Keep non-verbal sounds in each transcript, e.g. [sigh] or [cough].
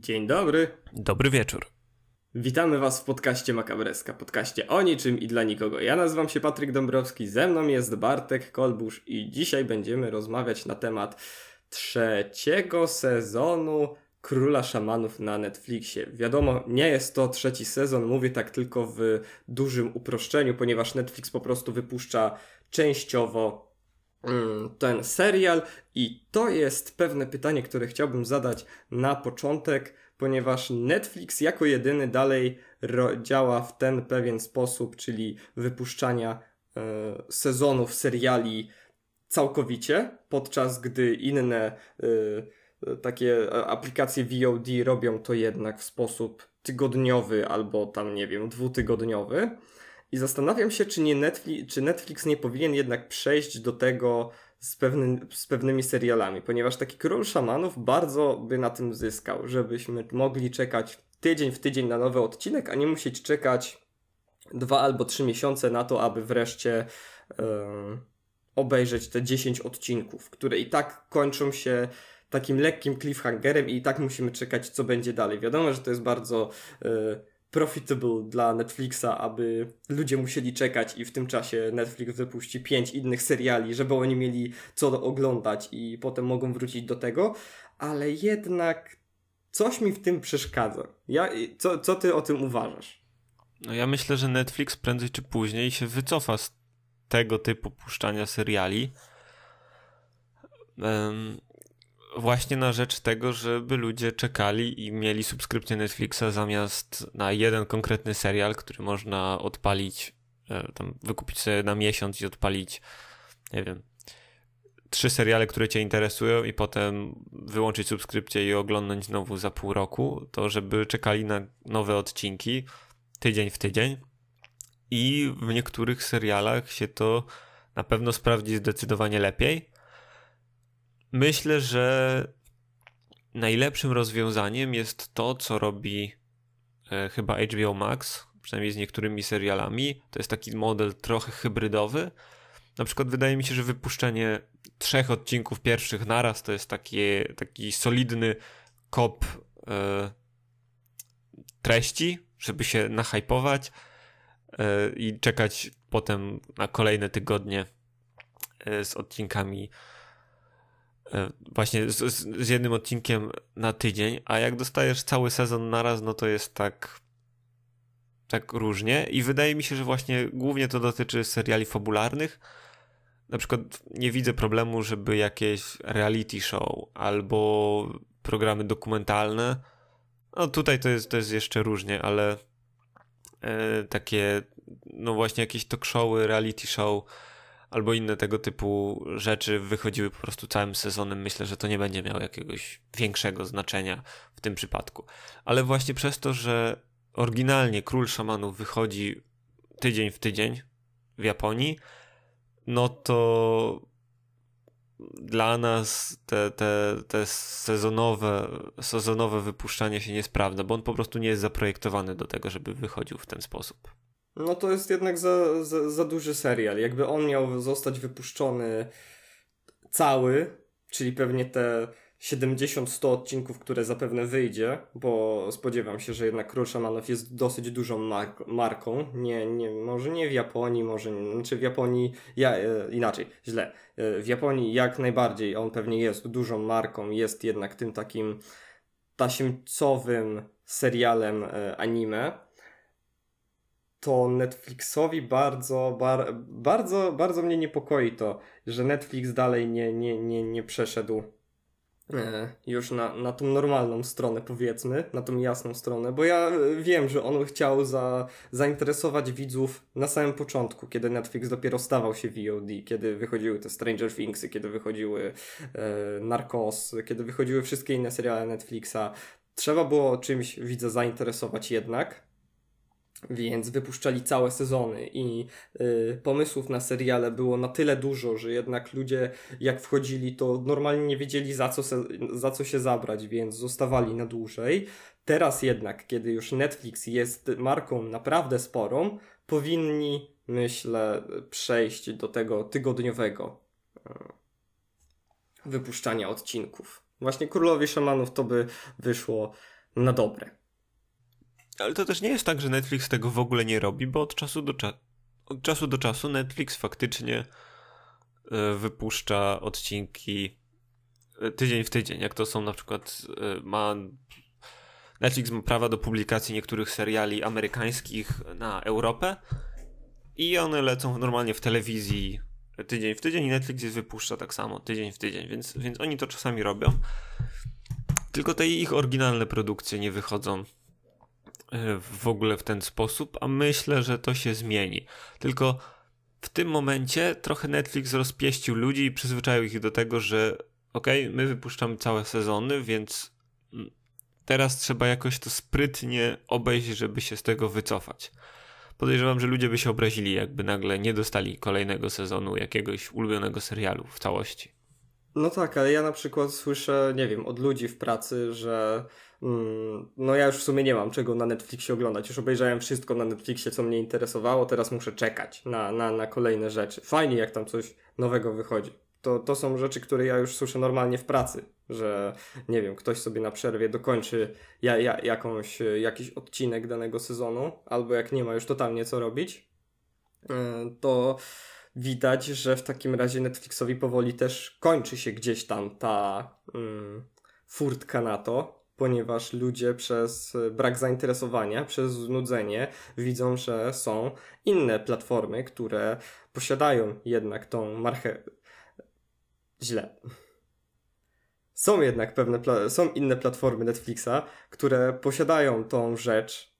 Dzień dobry. Dobry wieczór. Witamy Was w podcaście Makabreska, podcaście o niczym i dla nikogo. Ja nazywam się Patryk Dąbrowski, ze mną jest Bartek Kolbusz i dzisiaj będziemy rozmawiać na temat trzeciego sezonu Króla Szamanów na Netflixie. Wiadomo, nie jest to trzeci sezon, mówię tak tylko w dużym uproszczeniu, ponieważ Netflix po prostu wypuszcza częściowo ten serial i to jest pewne pytanie, które chciałbym zadać na początek, ponieważ Netflix jako jedyny dalej działa w ten pewien sposób, czyli wypuszczania e, sezonów seriali całkowicie, podczas gdy inne e, takie aplikacje VOD robią to jednak w sposób tygodniowy albo tam nie wiem, dwutygodniowy. I zastanawiam się, czy, nie Netflix, czy Netflix nie powinien jednak przejść do tego z, pewny, z pewnymi serialami, ponieważ taki król szamanów bardzo by na tym zyskał, żebyśmy mogli czekać tydzień w tydzień na nowy odcinek, a nie musieć czekać dwa albo trzy miesiące na to, aby wreszcie yy, obejrzeć te 10 odcinków, które i tak kończą się takim lekkim cliffhangerem i i tak musimy czekać, co będzie dalej. Wiadomo, że to jest bardzo yy, profitable dla Netflixa, aby ludzie musieli czekać i w tym czasie Netflix wypuści pięć innych seriali, żeby oni mieli co oglądać i potem mogą wrócić do tego, ale jednak coś mi w tym przeszkadza. Ja, co, co ty o tym uważasz? No ja myślę, że Netflix prędzej czy później się wycofa z tego typu puszczania seriali. Właśnie na rzecz tego, żeby ludzie czekali i mieli subskrypcję Netflixa zamiast na jeden konkretny serial, który można odpalić, e, tam wykupić sobie na miesiąc i odpalić, nie wiem, trzy seriale, które cię interesują i potem wyłączyć subskrypcję i oglądać znowu za pół roku, to żeby czekali na nowe odcinki tydzień w tydzień. I w niektórych serialach się to na pewno sprawdzi zdecydowanie lepiej Myślę, że najlepszym rozwiązaniem jest to, co robi e, chyba HBO Max, przynajmniej z niektórymi serialami. To jest taki model trochę hybrydowy. Na przykład wydaje mi się, że wypuszczenie trzech odcinków pierwszych naraz to jest taki, taki solidny kop e, treści, żeby się nahypować e, i czekać potem na kolejne tygodnie e, z odcinkami właśnie z, z, jednym odcinkiem na tydzień, a jak dostajesz cały sezon naraz, no to jest tak tak różnie i wydaje mi się, że właśnie głównie to dotyczy seriali fabularnych. Na przykład nie widzę problemu, żeby jakieś reality show albo programy dokumentalne. No tutaj to jest, to jest jeszcze różnie, ale e, takie no właśnie jakieś talk showy, reality show albo inne tego typu rzeczy wychodziły po prostu całym sezonem, myślę, że to nie będzie miało jakiegoś większego znaczenia w tym przypadku. Ale właśnie przez to, że oryginalnie Król Szamanów wychodzi tydzień w tydzień w Japonii, no to dla nas te, te, te sezonowe, sezonowe wypuszczanie się nie sprawdza, bo on po prostu nie jest zaprojektowany do tego, żeby wychodził w ten sposób. No to jest jednak za, za, za duży serial. Jakby on miał zostać wypuszczony cały, czyli pewnie te 70-100 odcinków, które zapewne wyjdzie, bo spodziewam się, że jednak Król Szamanów jest dosyć dużą mark marką. Nie, nie, może nie w Japonii, może nie, znaczy w Japonii, ja, e, inaczej, źle. E, w Japonii jak najbardziej on pewnie jest dużą marką, jest jednak tym takim tasiemcowym serialem e, anime to Netflixowi bardzo, bar, bardzo, bardzo mnie niepokoi to, że Netflix dalej nie, nie, nie, nie przeszedł e, już na, na tą normalną stronę, powiedzmy, na tą jasną stronę, bo ja wiem, że on chciał za, zainteresować widzów na samym początku, kiedy Netflix dopiero stawał się VOD, kiedy wychodziły te Stranger Thingsy, kiedy wychodziły e, Narcos, kiedy wychodziły wszystkie inne seriale Netflixa. Trzeba było czymś widza zainteresować jednak, więc wypuszczali całe sezony i y, pomysłów na seriale było na tyle dużo, że jednak ludzie jak wchodzili to normalnie nie wiedzieli za co, se, za co się zabrać, więc zostawali na dłużej. Teraz jednak, kiedy już Netflix jest marką naprawdę sporą, powinni, myślę, przejść do tego tygodniowego y, wypuszczania odcinków. Właśnie Królowi Szamanów to by wyszło na dobre. Ale to też nie jest tak, że Netflix tego w ogóle nie robi, bo od czasu do, cza od czasu, do czasu Netflix faktycznie y, wypuszcza odcinki y, tydzień w tydzień, jak to są na przykład y, ma Netflix ma prawa do publikacji niektórych seriali amerykańskich na Europę i one lecą normalnie w telewizji tydzień w tydzień i Netflix je wypuszcza tak samo tydzień w tydzień, więc, więc oni to czasami robią. Tylko te ich oryginalne produkcje nie wychodzą e, w ogóle w ten sposób, a myślę, że to się zmieni. Tylko w tym momencie trochę Netflix rozpieścił ludzi i przyzwyczaił ich do tego, że okej, okay, my wypuszczamy całe sezony, więc teraz trzeba jakoś to sprytnie obejść, żeby się z tego wycofać. Podejrzewam, że ludzie by się obrazili, jakby nagle nie dostali kolejnego sezonu jakiegoś ulubionego serialu w całości. No tak, ale ja na przykład słyszę, nie wiem, od ludzi w pracy, że mm, no ja już w sumie nie mam czego na Netflixie oglądać. Już obejrzałem wszystko na Netflixie, co mnie interesowało, teraz muszę czekać na, na, na kolejne rzeczy. Fajnie, jak tam coś nowego wychodzi. To, to są rzeczy, które ja już słyszę normalnie w pracy, że nie wiem, ktoś sobie na przerwie dokończy ja, ja, jakąś, jakiś odcinek danego sezonu, albo jak nie ma już totalnie co robić, e, to widać, że w takim razie Netflixowi powoli też kończy się gdzieś tam ta mm, furtka na to, ponieważ ludzie przez brak zainteresowania, przez znudzenie widzą, że są inne platformy, które posiadają jednak tą marchę. Źle. Są jednak pewne, są inne platformy Netflixa, które posiadają tą rzecz,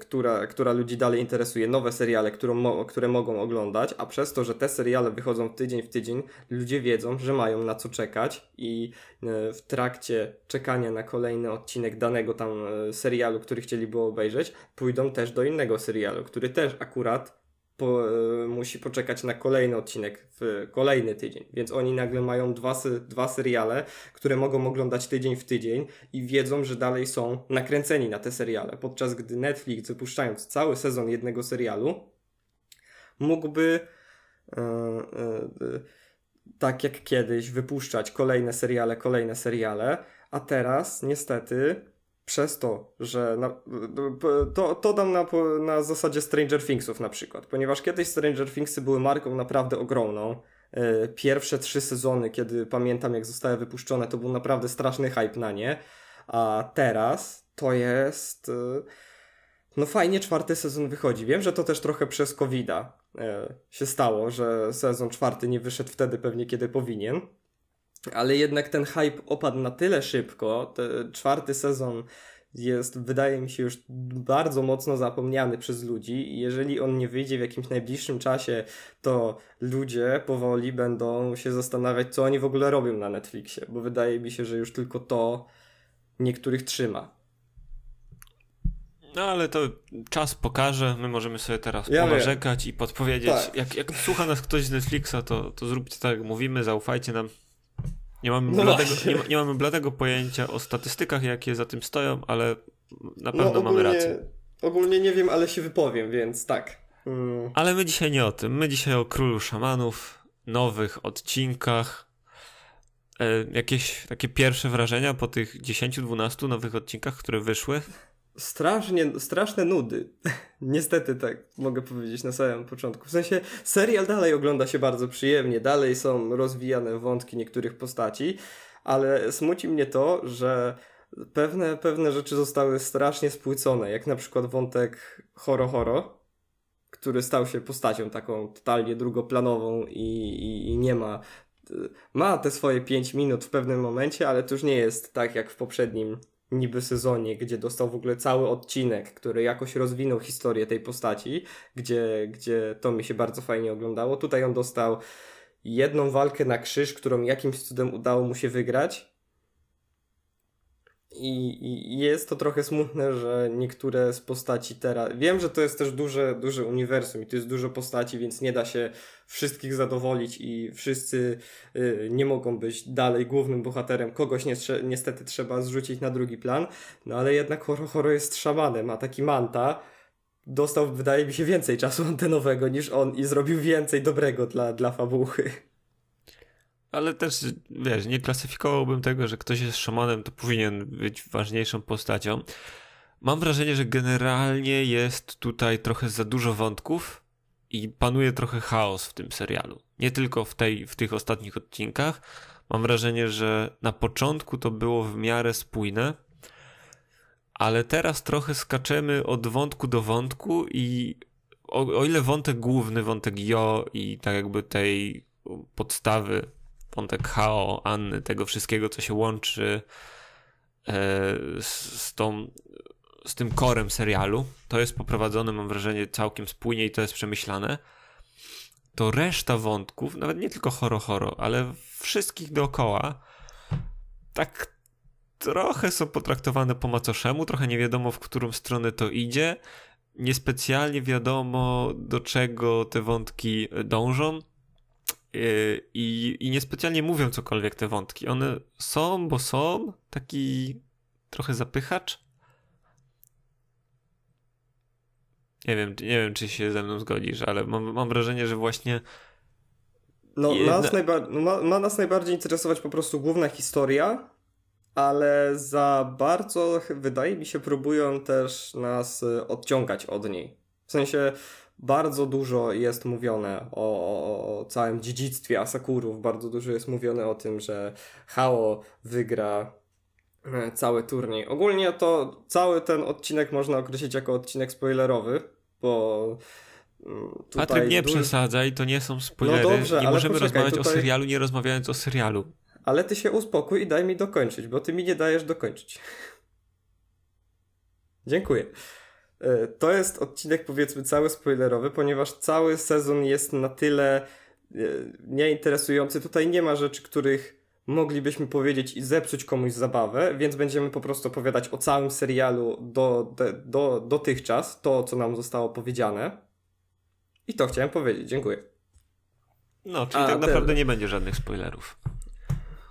która, która ludzi dalej interesuje, nowe seriale, którą, które mogą oglądać, a przez to, że te seriale wychodzą tydzień w tydzień, ludzie wiedzą, że mają na co czekać i y, w trakcie czekania na kolejny odcinek danego tam y, serialu, który chcieliby obejrzeć, pójdą też do innego serialu, który też akurat po, e, musi poczekać na kolejny odcinek w kolejny tydzień. Więc oni nagle mają dwa, dwa seriale, które mogą oglądać tydzień w tydzień i wiedzą, że dalej są nakręceni na te seriale. Podczas gdy Netflix, wypuszczając cały sezon jednego serialu, mógłby e, e, tak jak kiedyś wypuszczać kolejne seriale, kolejne seriale, a teraz niestety przez to, że na, to, to dam na, na zasadzie Stranger Thingsów na przykład, ponieważ kiedyś Stranger Thingsy były marką naprawdę ogromną. E, pierwsze trzy sezony, kiedy pamiętam jak zostały wypuszczone, to był naprawdę straszny hype na nie, a teraz to jest... E, no fajnie czwarty sezon wychodzi. Wiem, że to też trochę przez covid e, się stało, że sezon czwarty nie wyszedł wtedy pewnie, kiedy powinien ale jednak ten hype opadł na tyle szybko. Ten czwarty sezon jest, wydaje mi się, już bardzo mocno zapomniany przez ludzi i jeżeli on nie wyjdzie w jakimś najbliższym czasie, to ludzie powoli będą się zastanawiać, co oni w ogóle robią na Netflixie, bo wydaje mi się, że już tylko to niektórych trzyma. No ale to czas pokaże, my możemy sobie teraz ja ponarzekać wiem. i podpowiedzieć. Tak. Jak, jak słucha nas ktoś z Netflixa, to, to zróbcie tak jak mówimy, zaufajcie nam. Nie mamy, no bladego, nie, nie, mamy bladego pojęcia o statystykach, jakie za tym stoją, ale na pewno no, ogólnie, mamy rację. Ogólnie nie wiem, ale się wypowiem, więc tak. Mm. Ale my dzisiaj nie o tym. My dzisiaj o królu szamanów, nowych odcinkach. E, jakieś takie pierwsze wrażenia po tych 10-12 nowych odcinkach, które wyszły? Strasznie, straszne nudy. [laughs] Niestety tak mogę powiedzieć na samym początku. W sensie serial dalej ogląda się bardzo przyjemnie, dalej są rozwijane wątki niektórych postaci, ale smuci mnie to, że pewne, pewne rzeczy zostały strasznie spłycone, jak na przykład wątek Horo Horo, który stał się postacią taką totalnie drugoplanową i, i, i nie ma ma te swoje 5 minut w pewnym momencie, ale to już nie jest tak jak w poprzednim niby sezonie, gdzie dostał w ogóle cały odcinek, który jakoś rozwinął historię tej postaci, gdzie, gdzie to mi się bardzo fajnie oglądało. Tutaj on dostał jedną walkę na krzyż, którą jakimś cudem udało mu się wygrać. I, I, jest to trochę smutne, że niektóre z postaci teraz. Wiem, że to jest też duże, duże uniwersum i to jest dużo postaci, więc nie da się wszystkich zadowolić i wszyscy y, nie mogą być dalej głównym bohaterem. Kogoś nie, niestety trzeba zrzucić na drugi plan. No ale jednak Horo Horo jest szamanem, a taki Manta dostał, wydaje mi się, więcej czasu [laughs] antenowego niż on i zrobił więcej dobrego dla, dla fabuły. Ale też, wiesz, nie klasyfikowałbym tego, że ktoś jest szamanem, to powinien być ważniejszą postacią. Mam wrażenie, że generalnie jest tutaj trochę za dużo wątków i panuje trochę chaos w tym serialu. Nie tylko w, tej, w tych ostatnich odcinkach. Mam wrażenie, że na początku to było w miarę spójne, ale teraz trochę skaczemy od wątku do wątku i o, o ile wątek główny, wątek Jo i tak jakby tej podstawy, wątek Hao, Anny, tego wszystkiego, co się łączy e, z, tą z tym korem serialu, to jest poprowadzone, mam wrażenie, całkiem spójnie i to jest przemyślane, to reszta wątków, nawet nie tylko horo horo, ale wszystkich dookoła, tak trochę są potraktowane po macoszemu, trochę nie wiadomo w którą stronę to idzie, niespecjalnie wiadomo do czego te wątki dążą i, i niespecjalnie mówią cokolwiek te wątki. One są, bo są, taki trochę zapychacz. Nie wiem, nie wiem, czy się ze mną zgodzisz, ale mam, mam wrażenie, że właśnie. No, jedna... nas najba- ma, ma nas najbardziej interesować po prostu główna historia, ale za bardzo, wydaje mi się, próbują też nas y, odciągać od niej. W sensie bardzo dużo jest mówione o, o, o całym dziedzictwie Asakurów, bardzo dużo jest mówione o tym, że Hao wygra e, cały turniej. Ogólnie to cały ten odcinek można określić jako odcinek spoilerowy, bo mm, Tutaj Patryk, nie przesadzaj, to nie są spoilery. No dobrze, nie możemy poczekaj, rozmawiać tutaj... o serialu, nie rozmawiając o serialu ale ty się uspokój i daj mi dokończyć, bo ty mi nie dajesz dokończyć. [laughs] Dziękuję. E, to jest odcinek powiedzmy cały spoilerowy, ponieważ cały sezon jest na tyle e, nieinteresujący. Tutaj nie ma rzeczy, których moglibyśmy powiedzieć i zepsuć komuś zabawę, więc będziemy po prostu opowiadać o całym serialu do, do, do, dotychczas, to co nam zostało powiedziane. I to chciałem powiedzieć. Dziękuję. No, czyli A, tak naprawdę nie będzie żadnych spoilerów.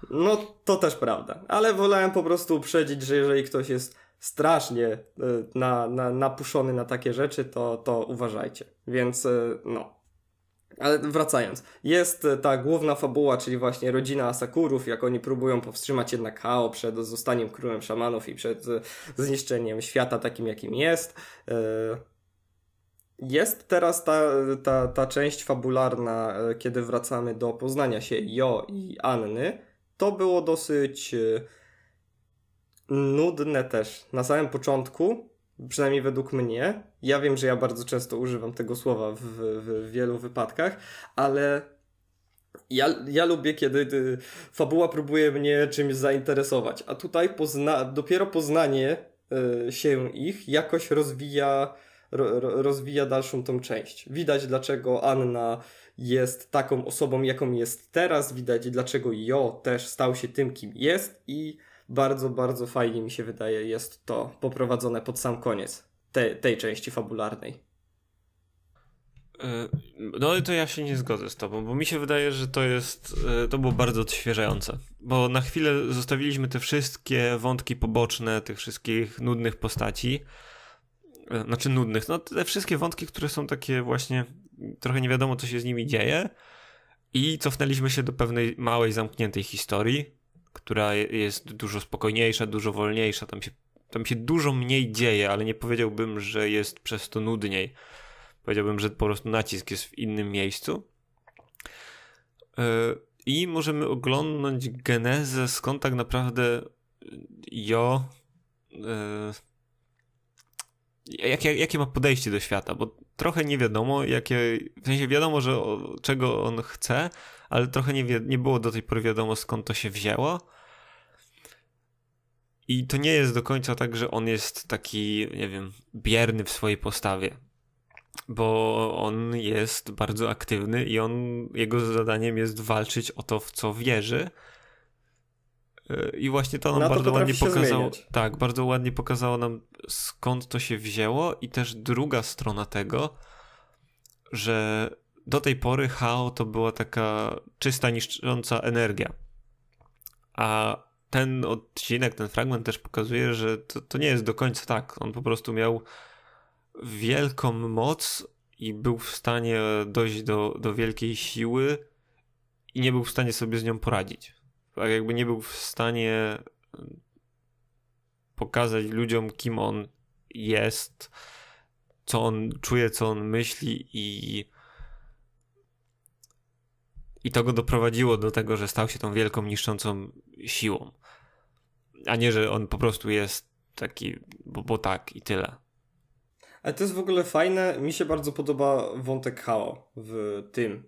No, to też prawda. Ale wolałem po prostu uprzedzić, że jeżeli ktoś jest strasznie e, na, na, napuszony na takie rzeczy, to, to uważajcie. Więc e, no. Ale wracając, jest e, ta główna fabuła, czyli właśnie rodzina Asakurów, jak oni próbują powstrzymać jednak Hao przed zostaniem królem szamanów i przed zniszczeniem świata takim, jakim jest. Jest teraz ta, ta, ta część fabularna, kiedy wracamy do poznania się Jo i Anny, to było dosyć nudne też. Na samym początku, przynajmniej według mnie, ja wiem, że ja bardzo często używam tego słowa w, w wielu wypadkach, ale ja, ja lubię, kiedy fabuła próbuje mnie czymś zainteresować, a tutaj pozna, dopiero poznanie y, się ich jakoś rozwija, ro, rozwija dalszą tą część. Widać, dlaczego Anna jest taką osobą, jaką jest teraz. Widać, dlaczego Jo też stał się tym, kim jest i bardzo, bardzo fajnie mi się wydaje jest to poprowadzone pod sam koniec te, tej części fabularnej. E, no to ja się nie zgodzę z tobą, bo mi się wydaje, że to jest, e, to było bardzo odświeżające, bo na chwilę zostawiliśmy te wszystkie wątki poboczne, tych wszystkich nudnych postaci, e, znaczy nudnych, no te wszystkie wątki, które są takie właśnie trochę nie wiadomo, co się z nimi dzieje. I cofnęliśmy się do pewnej małej, zamkniętej historii, która jest dużo spokojniejsza, dużo wolniejsza. Tam się, tam się dużo mniej dzieje, ale nie powiedziałbym, że jest przez to nudniej. Powiedziałbym, że po prostu nacisk jest w innym miejscu. E, I możemy oglądnąć genezę, skąd tak naprawdę Jo. E, jakie, jakie ma podejście do świata, bo trochę nie wiadomo, jakie, w sensie wiadomo, że o, czego on chce, ale trochę nie, nie było do tej pory wiadomo, skąd to się wzięło. I to nie jest do końca tak, że on jest taki, nie wiem, bierny w swojej postawie. Bo on jest bardzo aktywny i on, jego zadaniem jest walczyć o to, w co wierzy E, I właśnie to nam bardzo ładnie pokazało. Tak, bardzo ładnie pokazało nam skąd to się wzięło i też druga strona tego, że do tej pory Hao to była taka czysta, niszcząca energia. A ten odcinek, ten fragment też pokazuje, że to, to nie jest do końca tak. On po prostu miał wielką moc i był w stanie dojść do, do wielkiej siły i nie był w stanie sobie z nią poradzić. Tak jakby nie był w stanie pokazać ludziom, kim on jest, co on czuje, co on myśli i i to go doprowadziło do tego, że stał się tą wielką, niszczącą siłą. A nie, że on po prostu jest taki, bo, bo tak i tyle. Ale to jest w ogóle fajne. Mi się bardzo podoba wątek Hao w tym,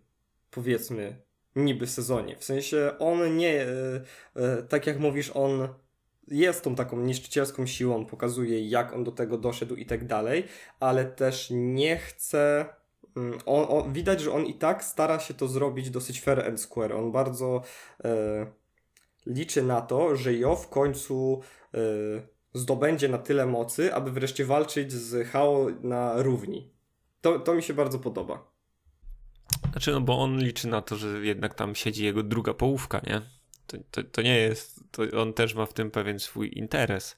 powiedzmy, niby sezonie. W sensie on nie, e, e, tak jak mówisz, on jest tą taką niszczycielską siłą, pokazuje jak on do tego doszedł i tak dalej, ale też nie chce. Mm, on, on, widać, że on i tak stara się to zrobić dosyć fair and square. On bardzo e, liczy na to, że Jo w końcu e, zdobędzie na tyle mocy, aby wreszcie walczyć z Hao na równi. To, to mi się bardzo podoba. Znaczy, no bo on liczy na to, że jednak tam siedzi jego druga połówka, nie? To, to, to nie jest, to on też ma w tym pewien swój interes.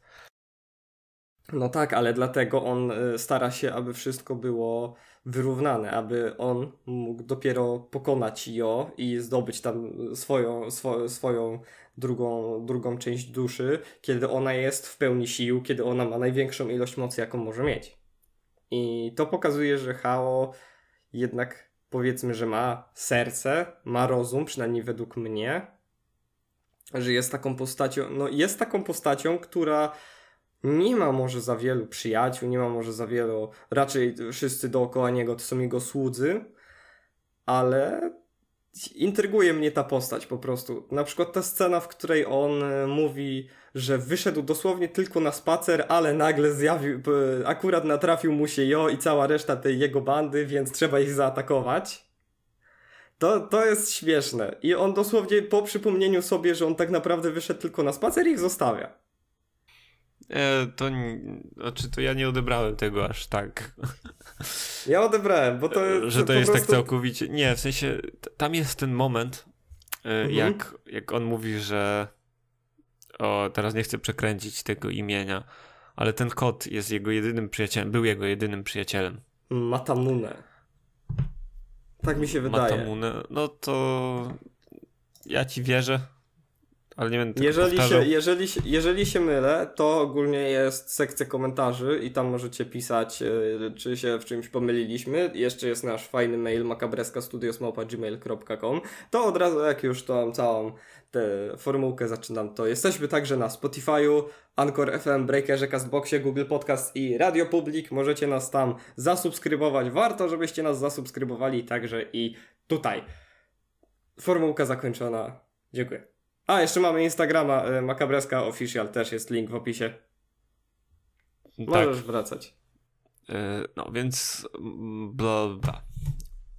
No tak, ale dlatego on y, stara się, aby wszystko było wyrównane, aby on mógł dopiero pokonać Jo i zdobyć tam swoją, swo, swoją drugą, drugą część duszy, kiedy ona jest w pełni sił, kiedy ona ma największą ilość mocy, jaką może mieć. I to pokazuje, że Hao jednak powiedzmy, że ma serce, ma rozum, przynajmniej według mnie, że jest taką postacią, no jest taką postacią, która nie ma może za wielu przyjaciół, nie ma może za wielu, raczej wszyscy dookoła niego to są jego słudzy, ale intryguje mnie ta postać po prostu. Na przykład ta scena, w której on e, mówi, że wyszedł dosłownie tylko na spacer, ale nagle zjawił, akurat natrafił mu się Jo i cała reszta tej jego bandy, więc trzeba ich zaatakować. To, to jest śmieszne. I on dosłownie po przypomnieniu sobie, że on tak naprawdę wyszedł tylko na spacer, ich zostawia. E, to, znaczy, to ja nie odebrałem tego aż tak. Ja odebrałem, bo to jest. Że to jest tak prostu... tak całkowicie. Nie, w sensie tam jest ten moment, e, mhm. jak, jak on mówi, że o, teraz nie chcę przekręcić tego imienia, ale ten kot jest jego jedynym przyjacielem, był jego jedynym przyjacielem. Matamune. Tak mi się wydaje. Matamune, no to ja ci wierzę, ale nie będę jeżeli się, jeżeli, jeżeli się mylę, to ogólnie jest sekcja komentarzy i tam możecie pisać, e, czy się w czymś pomyliliśmy. Jeszcze jest nasz fajny mail makabreskastudiosmałpa.gmail.com To od razu, jak już tą całą tę formułkę zaczynam, to jesteśmy także na Spotify'u, Anchor FM, Breakerze, Castboxie, Google Podcast i Radio Public. Możecie nas tam zasubskrybować. Warto, żebyście nas zasubskrybowali także i tutaj. Formułka zakończona. Dziękuję. A, jeszcze mamy Instagrama y, Makabreska Official, też jest link w opisie. Możesz tak. wracać. Yy, no, więc mm, bla, bla.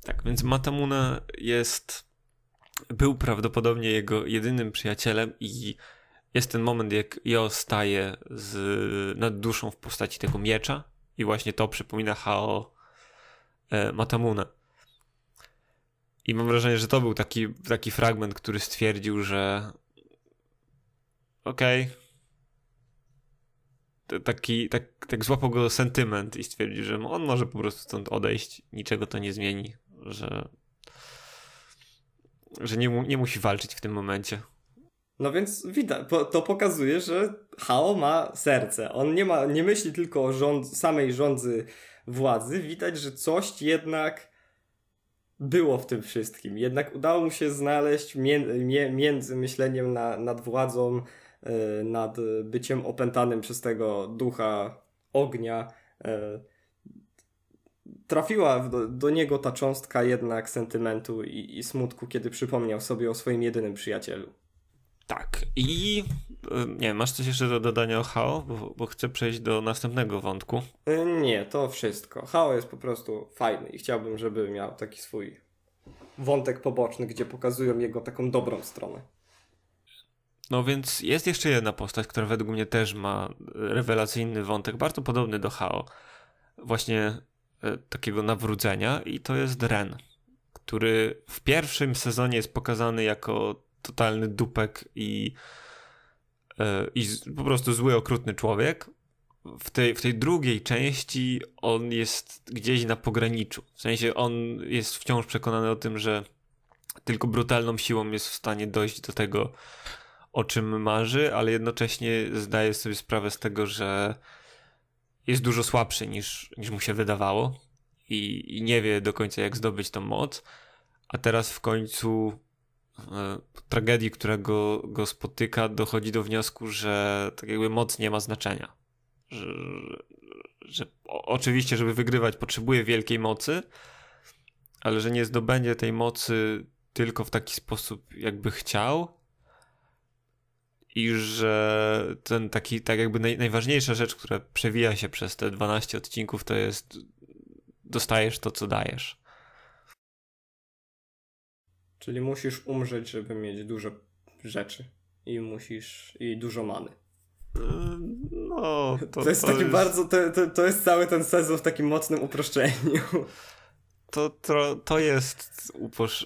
Tak, więc Matamune jest był prawdopodobnie jego jedynym przyjacielem i jest ten moment, jak Jo staje z, nad duszą w postaci tego miecza i właśnie to przypomina Hao e, Matamune. I mam wrażenie, że to był taki, taki fragment, który stwierdził, że okej. Okay. Taki, tak, tak złapał go sentyment i stwierdził, że on może po prostu stąd odejść, niczego to nie zmieni, że, że nie, nie musi walczyć w tym momencie. No więc widać, to pokazuje, że Hao ma serce. On nie, ma, nie myśli tylko o rząd, samej rządzy władzy. Widać, że coś jednak było w tym wszystkim. Jednak udało mu się znaleźć między myśleniem na, nad władzą, nad byciem opętanym przez tego ducha ognia. E, trafiła do, do niego ta cząstka jednak sentymentu i, i smutku, kiedy przypomniał sobie o swoim jedynym przyjacielu. Tak. I e, nie wiem, masz coś jeszcze do dodania o Hao? Bo, bo chcę przejść do następnego wątku. E, nie, to wszystko. Hao jest po prostu fajny i chciałbym, żeby miał taki swój wątek poboczny, gdzie pokazują jego taką dobrą stronę. No więc jest jeszcze jedna postać, która według mnie też ma rewelacyjny wątek, bardzo podobny do Hao. Właśnie e, takiego nawrócenia i to jest Ren, który w pierwszym sezonie jest pokazany jako totalny dupek i, e, i po prostu zły, okrutny człowiek. W tej, w tej drugiej części on jest gdzieś na pograniczu. W sensie on jest wciąż przekonany o tym, że tylko brutalną siłą jest w stanie dojść do tego, o czym marzy, ale jednocześnie zdaje sobie sprawę z tego, że jest dużo słabszy niż, niż mu się wydawało i, i nie wie do końca, jak zdobyć tą moc. A teraz w końcu e, tragedii, która go, go spotyka, dochodzi do wniosku, że tak jakby moc nie ma znaczenia. Że, że o, oczywiście, żeby wygrywać, potrzebuje wielkiej mocy, ale że nie zdobędzie tej mocy tylko w taki sposób, jakby chciał. I że ten taki, tak jakby naj, najważniejsza rzecz, która przewija się przez te 12 odcinków, to jest dostajesz to, co dajesz. Czyli musisz umrzeć, żeby mieć dużo rzeczy. I musisz. i dużo many. No, to, to jest to taki jest... bardzo. To, to, to jest cały ten sezon w takim mocnym uproszczeniu. To, to, to jest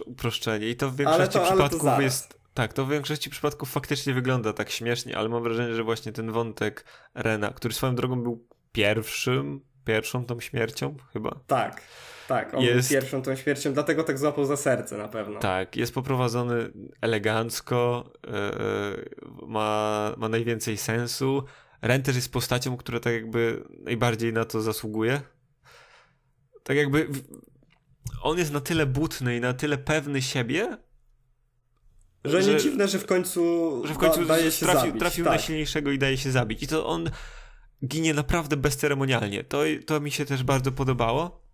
uproszczenie i to w większości to, przypadków jest. Tak, to w większości przypadków faktycznie wygląda tak śmiesznie, ale mam wrażenie, że właśnie ten wątek Rena, który swoją drogą był pierwszym, pierwszą tą śmiercią chyba. Tak. Tak, on jest... był pierwszą tą śmiercią, dlatego tak złapał za serce na pewno. Tak, jest poprowadzony elegancko, yy, ma, ma najwięcej sensu. Ren też jest postacią, która tak jakby najbardziej na to zasługuje. Tak jakby on jest na tyle butny i na tyle pewny siebie, że, że nie dziwne, że w końcu, że w końcu daje się trafił, zabić. trafił tak. na silniejszego i daje się zabić. I to on ginie naprawdę bezceremonialnie. To, to mi się też bardzo podobało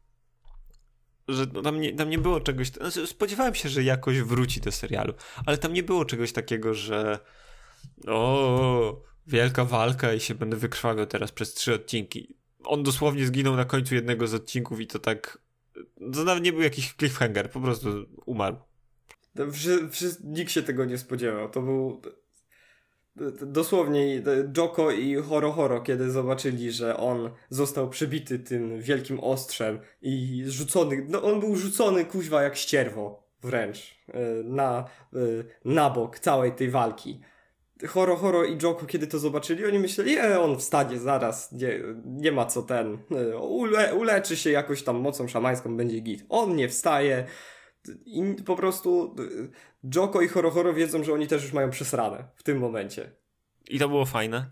że tam nie, tam nie było czegoś. Znaczy spodziewałem się, że jakoś wróci do serialu, ale tam nie było czegoś takiego, że o, wielka walka i się będę wykrwawiał teraz przez trzy odcinki. On dosłownie zginął na końcu jednego z odcinków i to tak. To nawet nie był jakiś cliffhanger, po prostu umarł. Nikt się tego nie spodziewał. To był dosłownie Joko i Horo Horo, kiedy zobaczyli, że on został przebity tym wielkim ostrzem i rzucony, no on był rzucony kuźwa jak ścierwo wręcz e, na, e, na bok całej tej walki. Horo Horo i Joko, kiedy to zobaczyli, oni myśleli, e, on wstanie zaraz, nie, nie ma co ten, e, ule, uleczy się jakoś tam mocą szamańską, będzie git. On nie wstaje, i po prostu y, Joko i Horohoro wiedzą, że oni też już mają przesrane w tym momencie. I to było fajne.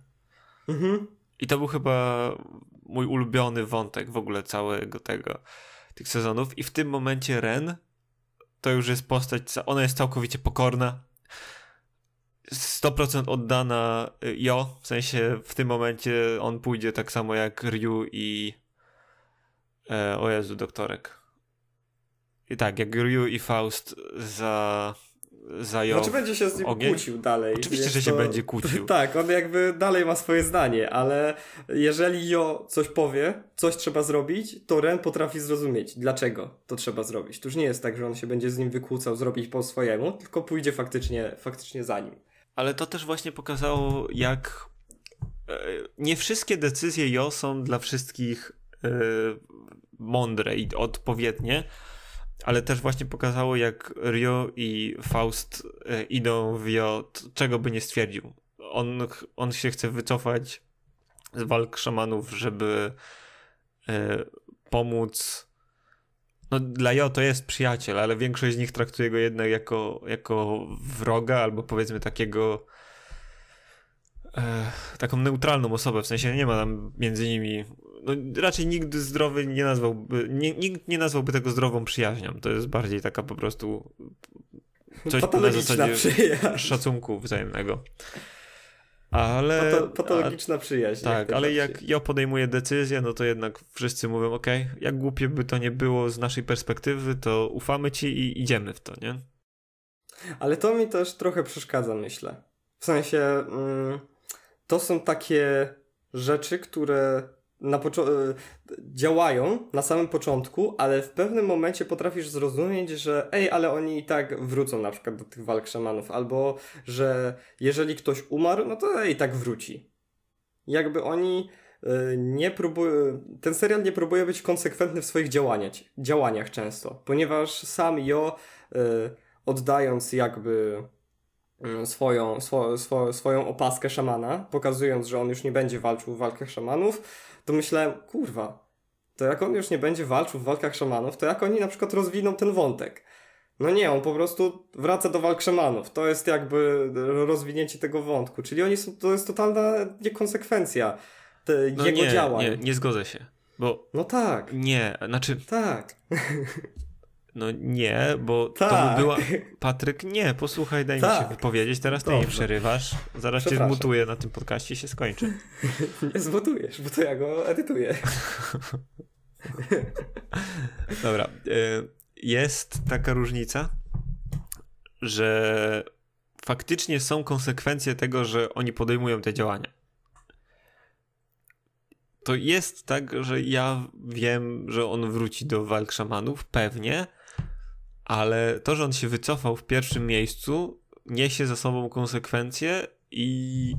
Mhm. I to był chyba mój ulubiony wątek w ogóle całego tego, tych sezonów. I w tym momencie Ren to już jest postać, ona jest całkowicie pokorna. 100% oddana Jo, w sensie w tym momencie on pójdzie tak samo jak Ryu i e, o Jezu, doktorek. I tak, jak Ryu i Faust za zajął. Znaczy będzie się z nim ogień? kłócił dalej. Oczywiście, że się będzie kłócił. [laughs] Tak, on jakby dalej ma swoje zdanie, ale jeżeli Jo coś powie, coś trzeba zrobić, to Ren potrafi zrozumieć, dlaczego to trzeba zrobić. To już nie jest tak, że on się będzie z nim wykłócał, zrobić po swojemu, tylko pójdzie faktycznie, faktycznie za nim. Ale to też właśnie pokazało, jak e, nie wszystkie decyzje Jo są dla wszystkich yy, mądre i odpowiednie ale też właśnie pokazało, jak Rio i Faust e, idą w Jo, czego by nie stwierdził. On, on się chce wycofać z walk szamanów, żeby e, pomóc. No, dla Jo to jest przyjaciel, ale większość z nich traktuje go jednak jako, jako wroga, albo powiedzmy takiego. E, taką neutralną osobę, w sensie nie ma tam między nimi no, raczej nikt zdrowy nie nazwałby, nie, nikt nie nazwałby tego zdrową przyjaźnią. To jest bardziej taka po prostu coś na zasadzie przyjaźń. szacunku wzajemnego. Ale... Pato, patologiczna przyjaźń. Tak, ale jak ja podejmuję decyzję, no to jednak wszyscy mówią, ok, jak głupie by to nie było z naszej perspektywy, to ufamy ci i idziemy w to, nie? Ale to mi też trochę przeszkadza, myślę. W sensie, mm, to są takie rzeczy, które na e, działają na samym początku, ale w pewnym momencie potrafisz zrozumieć, że ej, ale oni i tak wrócą na przykład do tych walk szamanów, albo że jeżeli ktoś umarł, no to i tak wróci. Jakby oni e, nie próbują, ten serial nie próbuje być konsekwentny w swoich działaniach, działaniach często, ponieważ sam Jo e, oddając jakby swoją, swo, swo, swoją opaskę szamana, pokazując, że on już nie będzie walczył w walkach szamanów, to myślałem, kurwa, to jak on już nie będzie walczył w walkach szamanów, to jak oni na przykład rozwiną ten wątek? No nie, on po prostu wraca do walk szamanów. To jest jakby rozwinięcie tego wątku. Czyli oni są, to jest totalna niekonsekwencja te, no jego nie, działań. Nie, nie zgodzę się. Bo no tak. Nie, znaczy. Tak. [laughs] No nie, bo tak. to by była. Patryk, nie, posłuchaj, daj tak. mi się wypowiedzieć. Teraz ty nie przerywasz. Zaraz cię zmutuję na tym podcaście i się skończy. [laughs] nie zmutujesz, bo to ja go edytuję. [laughs] Dobra. Y, jest taka różnica, że faktycznie są konsekwencje tego, że oni podejmują te działania. To jest tak, że ja wiem, że on wróci do walk szamanów, pewnie, ale to, że on się wycofał w pierwszym miejscu, niesie za sobą konsekwencje i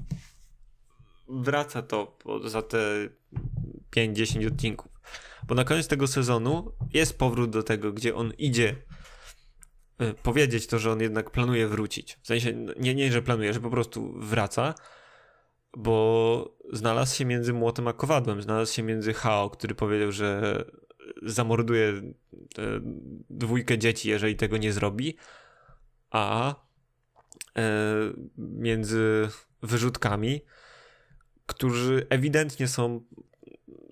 wraca to za te 5-10 odcinków. Bo na koniec tego sezonu jest powrót do tego, gdzie on idzie y, powiedzieć to, że on jednak planuje wrócić. W sensie, nie, nie, że planuje, że po prostu wraca, bo znalazł się między młotem a kowadłem. Znalazł się między Hao, który powiedział, że zamorduje e, dwójkę dzieci, jeżeli tego nie zrobi, a e, między wyrzutkami, którzy ewidentnie są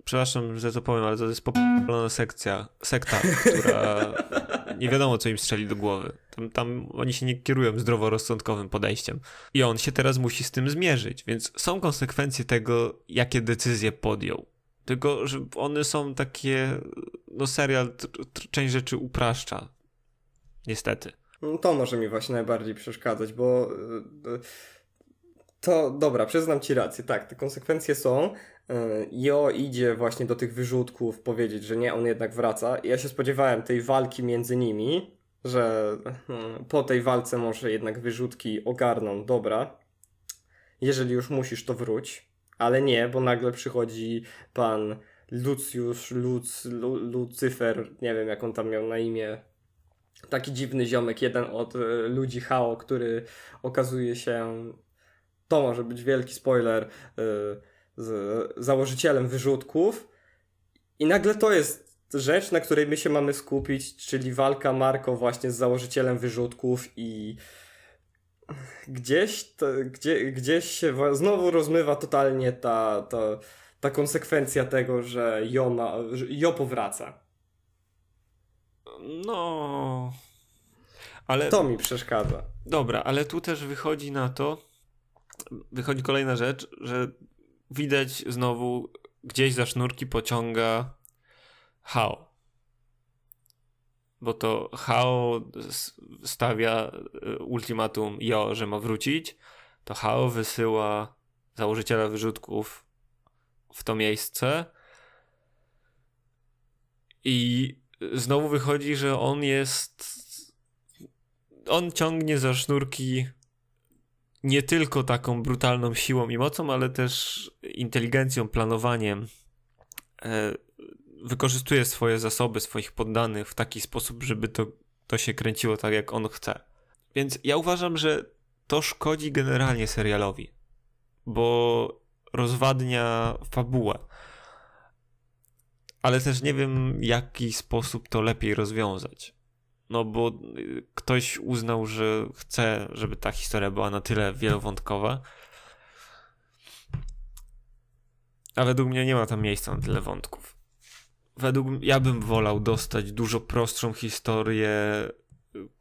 przepraszam, że to powiem, ale to jest popolona sekcja, sekta, która nie wiadomo, co im strzeli do głowy. Tam, tam oni się nie kierują zdroworozsądkowym podejściem. I on się teraz musi z tym zmierzyć, więc są konsekwencje tego, jakie decyzje podjął. Tylko, że one są takie, no serial część rzeczy upraszcza. Niestety. No to może mi właśnie najbardziej przeszkadzać, bo e, to dobra, przyznam ci rację, tak, te konsekwencje są, E, Jo idzie właśnie do tych wyrzutków powiedzieć, że nie, on jednak wraca. Ja się spodziewałem tej walki między nimi, że hmm, po tej walce może jednak wyrzutki ogarną, dobra, jeżeli już musisz, to wróć. Ale nie, bo nagle przychodzi pan Lucius, Luc, Lu, Lucyfer, nie wiem jak on tam miał na imię, taki dziwny ziomek, jeden od e, ludzi Hao, który okazuje się, to może być wielki spoiler, y, z założycielem wyrzutków. I nagle to jest rzecz, na której my się mamy skupić, czyli walka Marko właśnie z założycielem wyrzutków i gdzieś, to, gdzie, gdzieś się znowu rozmywa totalnie ta, ta, ta konsekwencja tego, że Jo, ma, że jo powraca. No. Ale... To mi przeszkadza. Dobra, ale tu też wychodzi na to, wychodzi kolejna rzecz, że widać znowu gdzieś za sznurki pociąga Hao. Bo to Hao stawia e, ultimatum Jo, że ma wrócić, to Hao wysyła założyciela wyrzutków w to miejsce i znowu wychodzi, że on jest on ciągnie za sznurki nie tylko taką brutalną siłą i mocą, ale też inteligencją, planowaniem. Wykorzystuje swoje zasoby, swoich poddanych w taki sposób, żeby to, to się kręciło tak, jak on chce. Więc ja uważam, że to szkodzi generalnie serialowi, bo rozwadnia fabułę. Ale też nie wiem, jaki sposób to lepiej rozwiązać. No bo y, ktoś uznał, że chce, żeby ta historia była na tyle wielowątkowa. A według mnie nie ma tam miejsca na tyle wątków. Według ja bym wolał dostać dużo prostszą historię,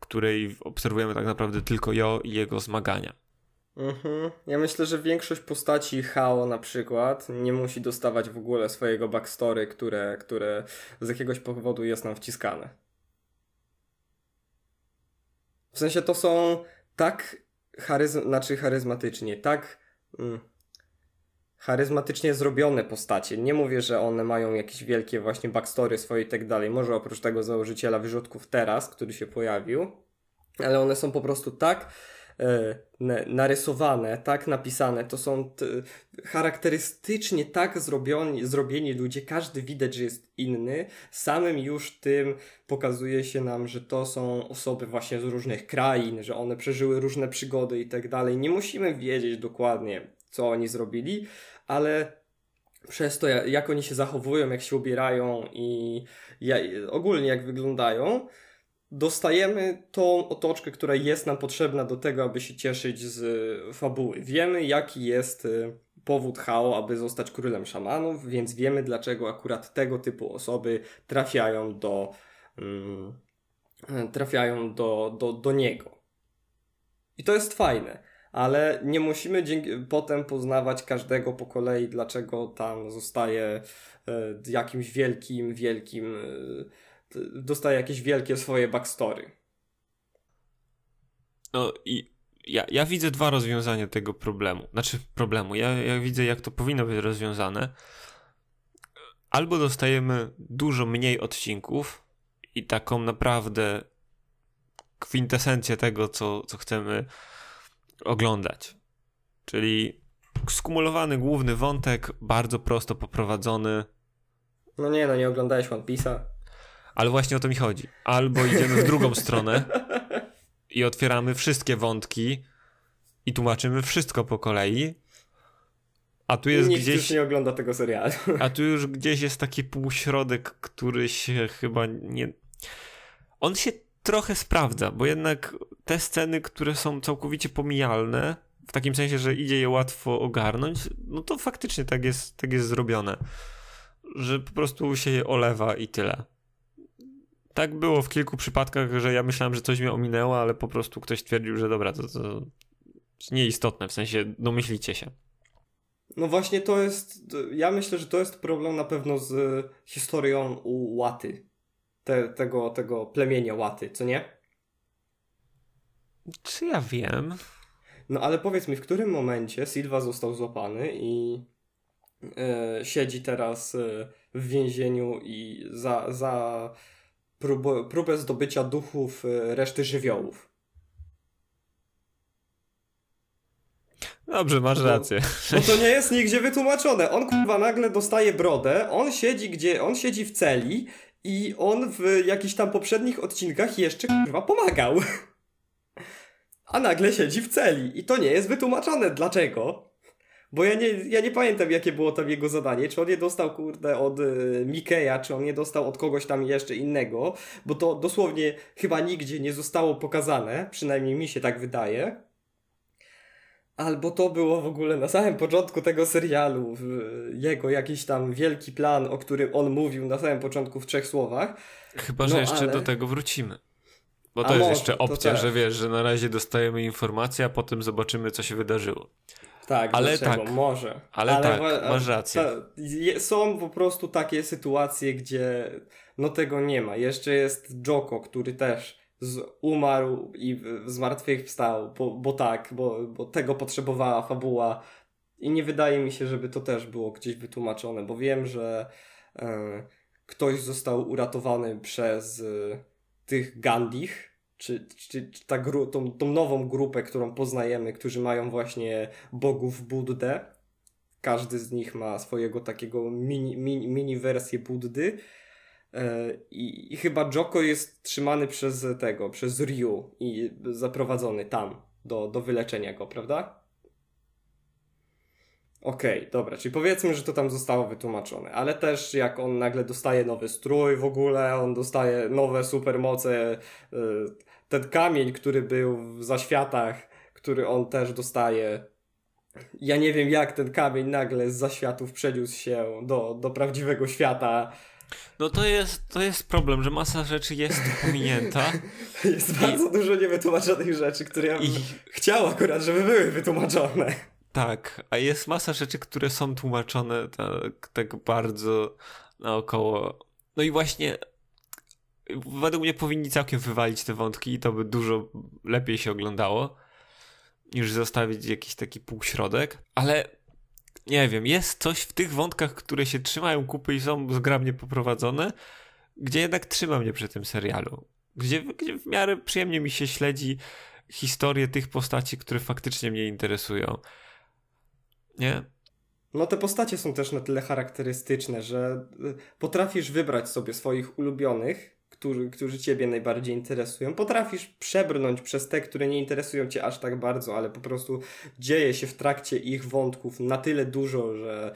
której obserwujemy tak naprawdę tylko Jo i jego zmagania. Mhm. Ja myślę, że większość postaci Hao na przykład nie musi dostawać w ogóle swojego backstory, które, które z jakiegoś powodu jest nam wciskane. W sensie to są tak charyzm, znaczy charyzmatycznie, tak mm, charyzmatycznie zrobione postacie. Nie mówię, że one mają jakieś wielkie właśnie backstory swoje i tak dalej. Może oprócz tego założyciela wyrzutków teraz, który się pojawił, ale one są po prostu tak E, narysowane, tak napisane, to są charakterystycznie tak zrobioni, zrobieni ludzie, każdy widać, że jest inny, samym już tym pokazuje się nam, że to są osoby właśnie z różnych krain, że one przeżyły różne przygody i tak dalej. Nie musimy wiedzieć dokładnie, co oni zrobili, ale przez to, jak oni się zachowują, jak się ubierają i ogólnie jak wyglądają, dostajemy tą otoczkę, która jest nam potrzebna do tego, aby się cieszyć z fabuły. Wiemy, jaki jest y, powód Hao, aby zostać królem szamanów, więc wiemy, dlaczego akurat tego typu osoby trafiają do, um, trafiają do, do, do niego. I to jest fajne, ale nie musimy dzięki, potem poznawać każdego po kolei, dlaczego tam zostaje e, jakimś wielkim, wielkim, e, dostaje jakieś wielkie swoje backstory. No i ja, ja widzę dwa rozwiązania tego problemu. Znaczy problemu. Ja, ja widzę, jak to powinno być rozwiązane. Albo dostajemy dużo mniej odcinków i taką naprawdę kwintesencję tego, co, co chcemy oglądać. Czyli skumulowany główny wątek, bardzo prosto poprowadzony. No nie, no nie oglądałeś One Piece'a. Ale właśnie o to mi chodzi. Albo idziemy w drugą stronę i otwieramy wszystkie wątki i tłumaczymy wszystko po kolei. A tu jest Nikt gdzieś. już nie ogląda tego serialu. A tu już gdzieś jest taki półśrodek, który się chyba nie. On się trochę sprawdza, bo jednak te sceny, które są całkowicie pomijalne, w takim sensie, że idzie je łatwo ogarnąć, no to faktycznie tak jest, tak jest zrobione. Że po prostu się je olewa i tyle tak było w kilku przypadkach, że ja myślałem, że coś mnie ominęło, ale po prostu ktoś twierdził, że dobra, to, to nieistotne, w sensie domyślicie się. No właśnie to jest, ja myślę, że to jest problem na pewno z historią u Łaty. Te, tego, tego plemienia Łaty, co nie? Czy ja wiem? No ale powiedz mi, w którym momencie Silva został złapany i e, siedzi teraz e, w więzieniu i za, za próbę, próbę zdobycia duchów e, reszty żywiołów. Dobrze, masz rację. Bo, bo to nie jest nigdzie wytłumaczone. On kurwa nagle dostaje brodę, on siedzi gdzie, on siedzi w celi i on w jakichś tam poprzednich odcinkach jeszcze kurwa pomagał. A nagle siedzi w celi i to nie jest wytłumaczone. Dlaczego? Bo ja nie, ja nie pamiętam, jakie było tam jego zadanie. Czy on je dostał, kurde, od y, czy on je dostał od kogoś tam jeszcze innego, bo to dosłownie chyba nigdzie nie zostało pokazane, przynajmniej mi się tak wydaje. Albo to było w ogóle na samym początku tego serialu, jego jakiś tam wielki plan, o którym on mówił na samym początku w trzech słowach. Chyba, że no, jeszcze ale... do tego wrócimy. Bo to a jest może, jeszcze opcja, że wiesz, że na razie dostajemy informację, a potem zobaczymy, co się wydarzyło. Tak, ale dlaczego? tak, może. Ale, ale tak, masz rację. Ta, są po prostu takie sytuacje, gdzie no tego nie ma. Jeszcze jest Joko, który też z, umarł i zmartwychwstał, bo, bo tak, bo, bo tego potrzebowała fabuła. I nie wydaje mi się, żeby to też było gdzieś wytłumaczone, bo wiem, że e, ktoś został uratowany przez e, tych Gandich, czy, czy, czy ta gru, tą, tą nową grupę, którą poznajemy, którzy mają właśnie bogów Buddę. Każdy z nich ma swojego takiego mini, mini, mini wersję Buddy. E, I, I, chyba Joko jest trzymany przez tego, przez Ryu i zaprowadzony tam do, do wyleczenia go, prawda? Okej, okay, dobra, czyli powiedzmy, że to tam zostało wytłumaczone, ale też jak on nagle dostaje nowy strój w ogóle, on dostaje nowe supermoce, yy, ten kamień, który był w zaświatach, który on też dostaje. Ja nie wiem, jak ten kamień nagle z zaświatów przeniósł się do, do prawdziwego świata. No to jest, to jest problem, że masa rzeczy jest pominięta. [laughs] jest I... bardzo dużo niewytłumaczonych rzeczy, które ja I... chciał akurat, żeby były wytłumaczone. Tak, a jest masa rzeczy, które są tłumaczone tak, tak bardzo naokoło. No i właśnie według mnie powinni całkiem wywalić te wątki i to by dużo lepiej się oglądało niż zostawić jakiś taki półśrodek, ale nie wiem, jest coś w tych wątkach, które się trzymają kupy i są zgrabnie poprowadzone, gdzie jednak trzyma mnie przy tym serialu. Gdzie, gdzie w miarę przyjemnie mi się śledzi historię tych postaci, które faktycznie mnie interesują. Nie? No te postacie są też na tyle charakterystyczne, że potrafisz wybrać sobie swoich ulubionych którzy, którzy Ciebie najbardziej interesują. Potrafisz przebrnąć przez te, które nie interesują Cię aż tak bardzo, ale po prostu dzieje się w trakcie ich wątków na tyle dużo, że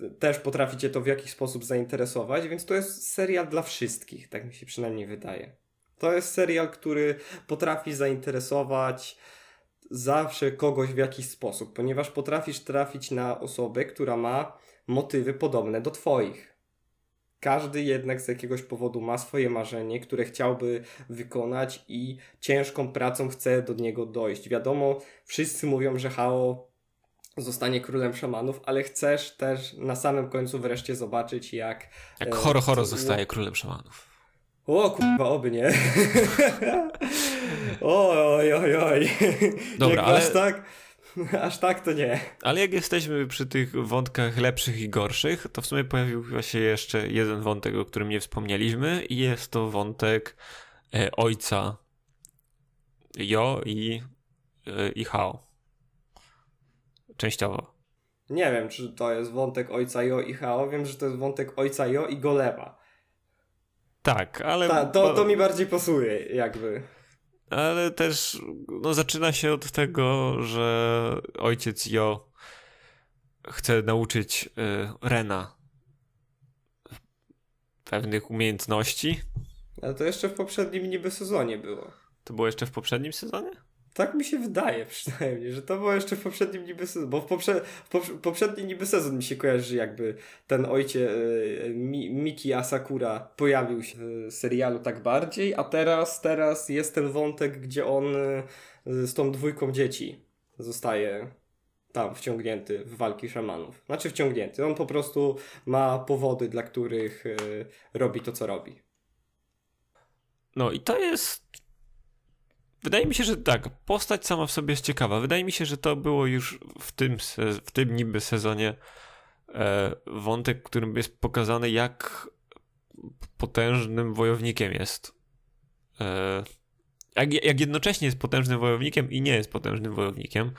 y, też potrafi Cię to w jakiś sposób zainteresować, więc to jest serial dla wszystkich, tak mi się przynajmniej wydaje. To jest serial, który potrafi zainteresować zawsze kogoś w jakiś sposób, ponieważ potrafisz trafić na osobę, która ma motywy podobne do Twoich. Każdy jednak z jakiegoś powodu ma swoje marzenie, które chciałby wykonać i ciężką pracą chce do niego dojść. Wiadomo, wszyscy mówią, że Hao zostanie królem szamanów, ale chcesz też na samym końcu wreszcie zobaczyć, jak. Jak Horo Horo zostaje królem szamanów. O kurwa, oby nie. [laughs] oj, oj, oj. Dobra, ale... Tak, [laughs] aż tak to nie. Ale jak jesteśmy przy tych wątkach lepszych i gorszych, to w sumie pojawił się jeszcze jeden wątek, o którym nie wspomnieliśmy i jest to wątek e, ojca Jo i, e, i Hao. Częściowo. Nie wiem, czy to jest wątek ojca Jo i Hao. Wiem, że to jest wątek ojca Jo i Golema. Tak, ale. Ta, to, to mi bardziej pasuje, jakby. Ale też no, zaczyna się od tego, że ojciec Jo chce nauczyć y, Rena pewnych umiejętności. Ale to jeszcze w poprzednim niby sezonie było. To było jeszcze w poprzednim sezonie? Tak mi się wydaje [laughs] przynajmniej, że to było jeszcze w poprzednim niby bo w, poprze, w poprze, poprzedni niby sezon mi się kojarzy jakby ten ojciec e, Mi, Miki Asakura pojawił się w serialu tak bardziej, a teraz, teraz jest ten wątek, gdzie on e, z tą dwójką dzieci zostaje tam wciągnięty w walki szamanów. Znaczy wciągnięty, on po prostu ma powody, dla których e, robi to, co robi. No i to jest Wydaje mi się, że tak, postać sama w sobie jest ciekawa. Wydaje mi się, że to było już w tym, w tym niby sezonie e, wątek, którym jest pokazane, jak potężnym wojownikiem jest. E, jak, jak jednocześnie jest potężnym wojownikiem i nie jest potężnym wojownikiem.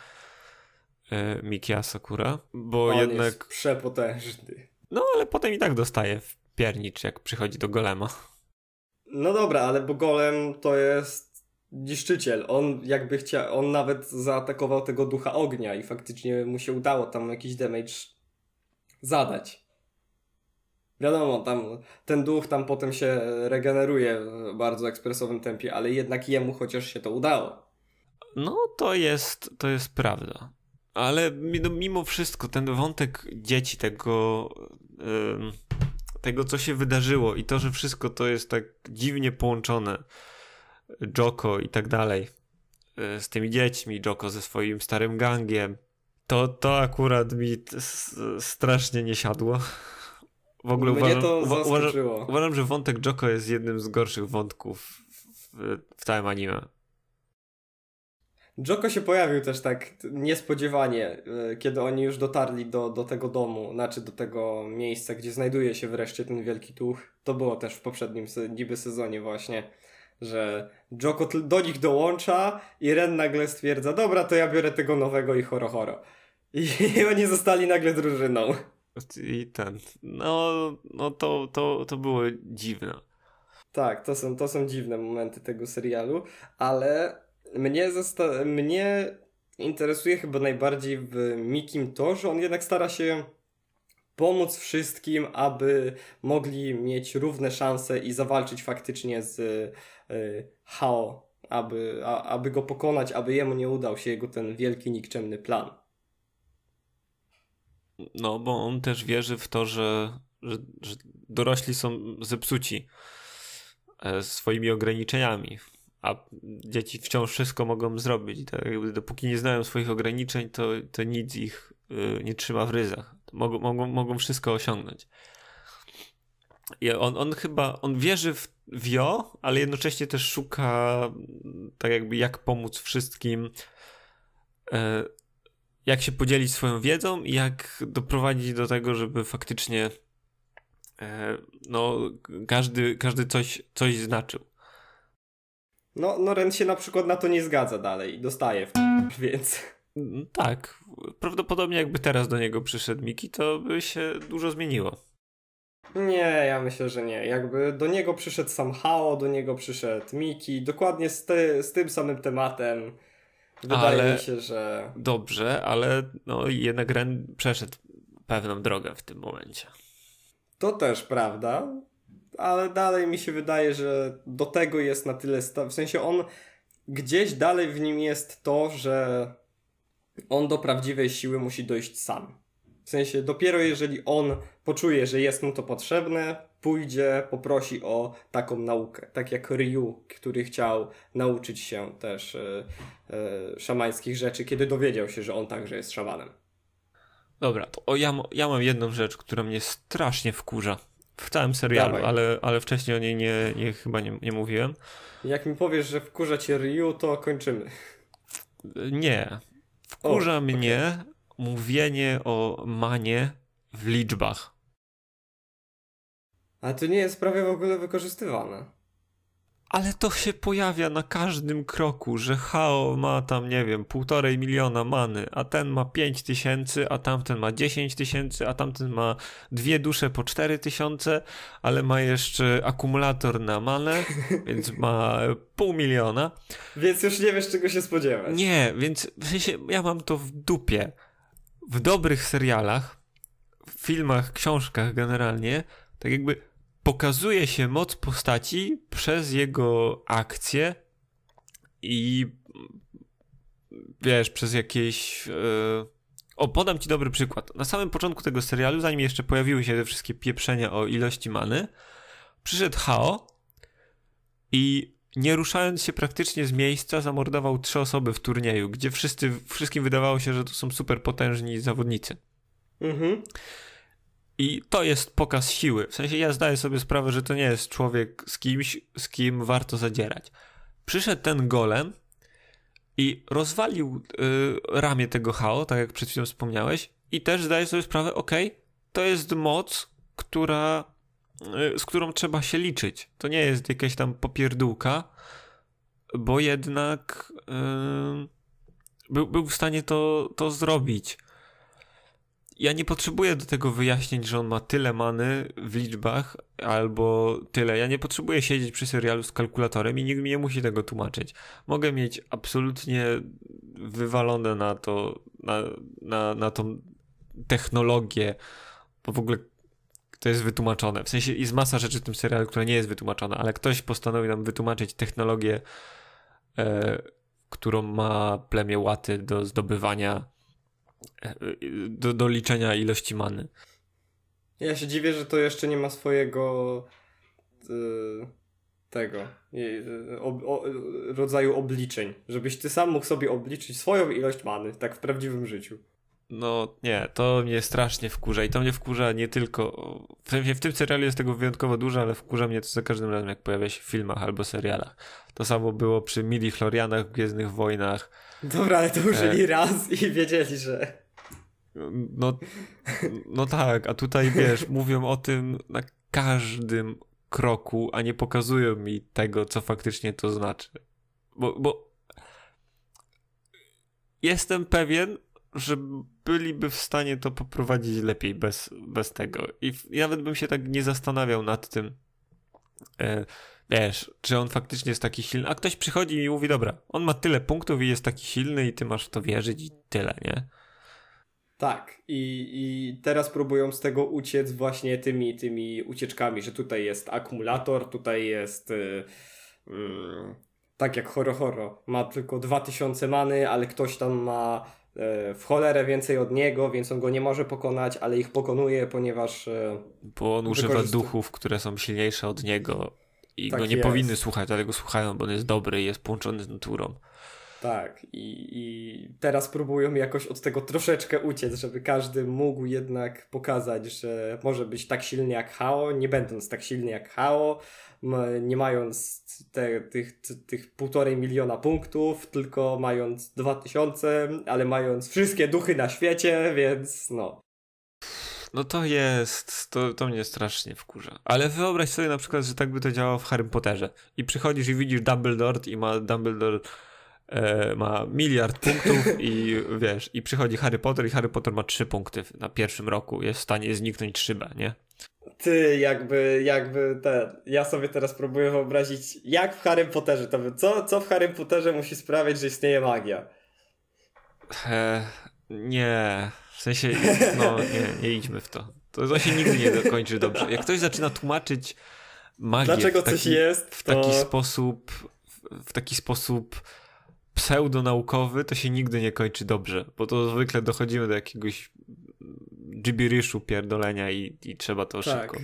E, Mikia Sakura, bo On jednak. Jest przepotężny. No, ale potem i tak dostaje w piernicz, jak przychodzi do golema. No dobra, ale bo golem to jest niszczyciel. On jakby chciał, on nawet zaatakował tego ducha ognia i faktycznie mu się udało tam jakiś damage zadać. Wiadomo, tam ten duch tam potem się regeneruje w bardzo ekspresowym tempie, ale jednak jemu chociaż się to udało. No, to jest, to jest prawda. Ale no, mimo wszystko ten wątek dzieci, tego, tego co się wydarzyło i to, że wszystko to jest tak dziwnie połączone, Joko i tak dalej, e, z tymi dziećmi, Joko ze swoim starym gangiem, to, to akurat mi strasznie nie siadło. W ogóle Mnie uważam, to uważam, uważam, że wątek Joko jest jednym z gorszych wątków w, w całym anime. Joko się pojawił też tak niespodziewanie, e, kiedy oni już dotarli do, do tego domu, znaczy do tego miejsca, gdzie znajduje się wreszcie ten wielki tuch. To było też w poprzednim niby sezonie właśnie że Joko do nich dołącza i Ren nagle stwierdza, dobra, to ja biorę tego nowego i horo horo. I, i [laughs] oni zostali nagle drużyną. I ten, no, no to, to, to było dziwne. Tak, to są, to są dziwne momenty tego serialu, ale mnie, mnie interesuje chyba najbardziej w Mikim to, że on jednak stara się pomóc wszystkim, aby mogli mieć równe szanse i zawalczyć faktycznie z y, Hao, aby, aby go pokonać, aby jemu nie udał się jego ten wielki, nikczemny plan. No, bo on też wierzy w to, że, że, że dorośli są zepsuci e, swoimi ograniczeniami, a dzieci wciąż wszystko mogą zrobić. Tak dopóki nie znają swoich ograniczeń, to, to nic ich y, nie trzyma w ryzach. Mogą, mogą, mogą wszystko osiągnąć. I on, on chyba, on wierzy w, w jo, ale jednocześnie też szuka tak jakby jak pomóc wszystkim, e, jak się podzielić swoją wiedzą i jak doprowadzić do tego, żeby faktycznie e, no, każdy, każdy coś, coś znaczył. No, no Ren się na przykład na to nie zgadza dalej dostaje w [laughs] więc... Mm, tak. Prawdopodobnie jakby teraz do niego przyszedł Miki, to by się dużo zmieniło. Nie, ja myślę, że nie. Jakby do niego przyszedł sam Hao, do niego przyszedł Miki, dokładnie z, ty, z tym samym tematem. Wydaje ale, mi się, że. Dobrze, ale no jednak Ren przeszedł pewną drogę w tym momencie. To też prawda. ale dalej mi się wydaje, że do tego jest na tyle, sta- w sensie on gdzieś dalej w nim jest to, że on do prawdziwej siły musi dojść sam. W sensie dopiero jeżeli on poczuje, że jest mu to potrzebne, pójdzie, poprosi o taką naukę. Tak jak Ryu, który chciał nauczyć się też e, e, szamańskich rzeczy, kiedy dowiedział się, że on także jest szamanem. Dobra, to o, ja, ja mam jedną rzecz, która mnie strasznie wkurza w całym serialu, ale, ale wcześniej o niej nie, nie chyba nie, nie mówiłem. Jak mi powiesz, że wkurza cię Ryu, to kończymy. Nie. Wkurza o, mnie okay. mówienie o manie w liczbach. Ale to nie jest prawie w ogóle wykorzystywane. Ale to się pojawia na każdym kroku, że Hao ma tam, nie wiem, półtorej miliona many, a ten ma pięć tysięcy, a tamten ma dziesięć tysięcy, a tamten ma dwie dusze po cztery tysiące, ale ma jeszcze akumulator na manę, [laughs] więc ma pół miliona. Więc już nie wiesz, czego się spodziewać. Nie, więc w sensie ja mam to w dupie. W dobrych serialach, w filmach, książkach generalnie, tak jakby pokazuje się moc postaci przez jego akcje i wiesz, przez jakieś. Yy... O, podam ci dobry przykład. Na samym początku tego serialu, zanim jeszcze pojawiły się te wszystkie pieprzenia o ilości many, przyszedł Hao i nie ruszając się praktycznie z miejsca, zamordował trzy osoby w turnieju, gdzie wszyscy, wszystkim wydawało się, że to są super potężni zawodnicy. Mhm. I to jest pokaz siły. W sensie ja zdaję sobie sprawę, że to nie jest człowiek z kimś, z kim warto zadzierać. Przyszedł ten golem i rozwalił y, ramię tego Hao, tak jak przed chwilą wspomniałeś, i też zdaję sobie sprawę, ok, to jest moc, która, y, z którą trzeba się liczyć. To nie jest jakaś tam popierdółka, bo jednak y, był, był w stanie to, to zrobić ja nie potrzebuję do tego wyjaśnień, że on ma tyle many w liczbach albo tyle. Ja nie potrzebuję siedzieć przy serialu z kalkulatorem i nikt mi nie musi tego tłumaczyć. Mogę mieć absolutnie wywalone na to, na, na, na tą technologię, bo w ogóle to jest wytłumaczone. W sensie jest masa rzeczy w tym serialu, która nie jest wytłumaczona, ale ktoś postanowi nam wytłumaczyć technologię, e, którą ma plemię łaty do zdobywania do, do liczenia ilości many. Ja się dziwię, że to jeszcze nie ma swojego yy, tego yy, o, rodzaju obliczeń. Żebyś ty sam mógł sobie obliczyć swoją ilość many, tak w prawdziwym życiu. No nie, to mnie strasznie wkurza i to mnie wkurza nie tylko. W, w tym serialu jest tego wyjątkowo dużo, ale wkurza mnie to za każdym razem, jak pojawia się w filmach albo serialach. To samo było przy Midi Florianach w Gwiezdnych Wojnach. Dobra, ale to użyli e... raz i wiedzieli, że. No, no tak, a tutaj wiesz, mówią o tym na każdym kroku, a nie pokazują mi tego, co faktycznie to znaczy. Bo, bo jestem pewien, że byliby w stanie to poprowadzić lepiej bez, bez tego. I, I nawet bym się tak nie zastanawiał nad tym. E, wiesz, czy on faktycznie jest taki silny. A ktoś przychodzi i mówi, dobra, on ma tyle punktów i jest taki silny, i ty masz w to wierzyć i tyle, nie? Tak, i, i teraz próbują z tego uciec właśnie tymi, tymi ucieczkami, że tutaj jest akumulator, tutaj jest. Yy, yy, tak jak Horo Horo, ma tylko 2000 many, ale ktoś tam ma e, w cholerę więcej od niego, więc on go nie może pokonać, ale ich pokonuje, ponieważ. E, bo on używa duchów, które są silniejsze od niego i tak go nie jest. powinny słuchać, ale go słuchają, bo on jest dobry i jest połączony z naturą. Tak, i, i teraz próbują jakoś od tego troszeczkę uciec, żeby każdy mógł jednak pokazać, że może być tak silny jak Hao, nie będąc tak silny jak Hao, nie mając te, tych, tych półtorej miliona punktów, tylko mając dwa tysiące, ale mając wszystkie duchy na świecie, więc no. No to jest, to, to mnie strasznie wkurza. Ale wyobraź sobie na przykład, że tak by to działało w Harry Potterze. I przychodzisz i widzisz Dumbledore i ma Dumbledore e, ma miliard punktów i [laughs] wiesz, i przychodzi Harry Potter i Harry Potter ma trzy punkty na pierwszym roku. Jest w stanie zniknąć szybę, nie? Ty, jakby, jakby ten, ja sobie teraz próbuję wyobrazić, jak w Harry Potterze to by, co, co w Harry Potterze musi sprawiać, że istnieje magia? E, nie, w sensie, no nie, nie idźmy w to. To, to się nigdy nie dokończy dobrze. Jak ktoś zaczyna tłumaczyć magię. Dlaczego w taki, coś jest, w to... taki sposób, w, taki sposób pseudonaukowy, to się nigdy nie kończy dobrze, bo to zwykle dochodzimy do jakiegoś gibberishu pierdolenia i, i trzeba to tak. szybko,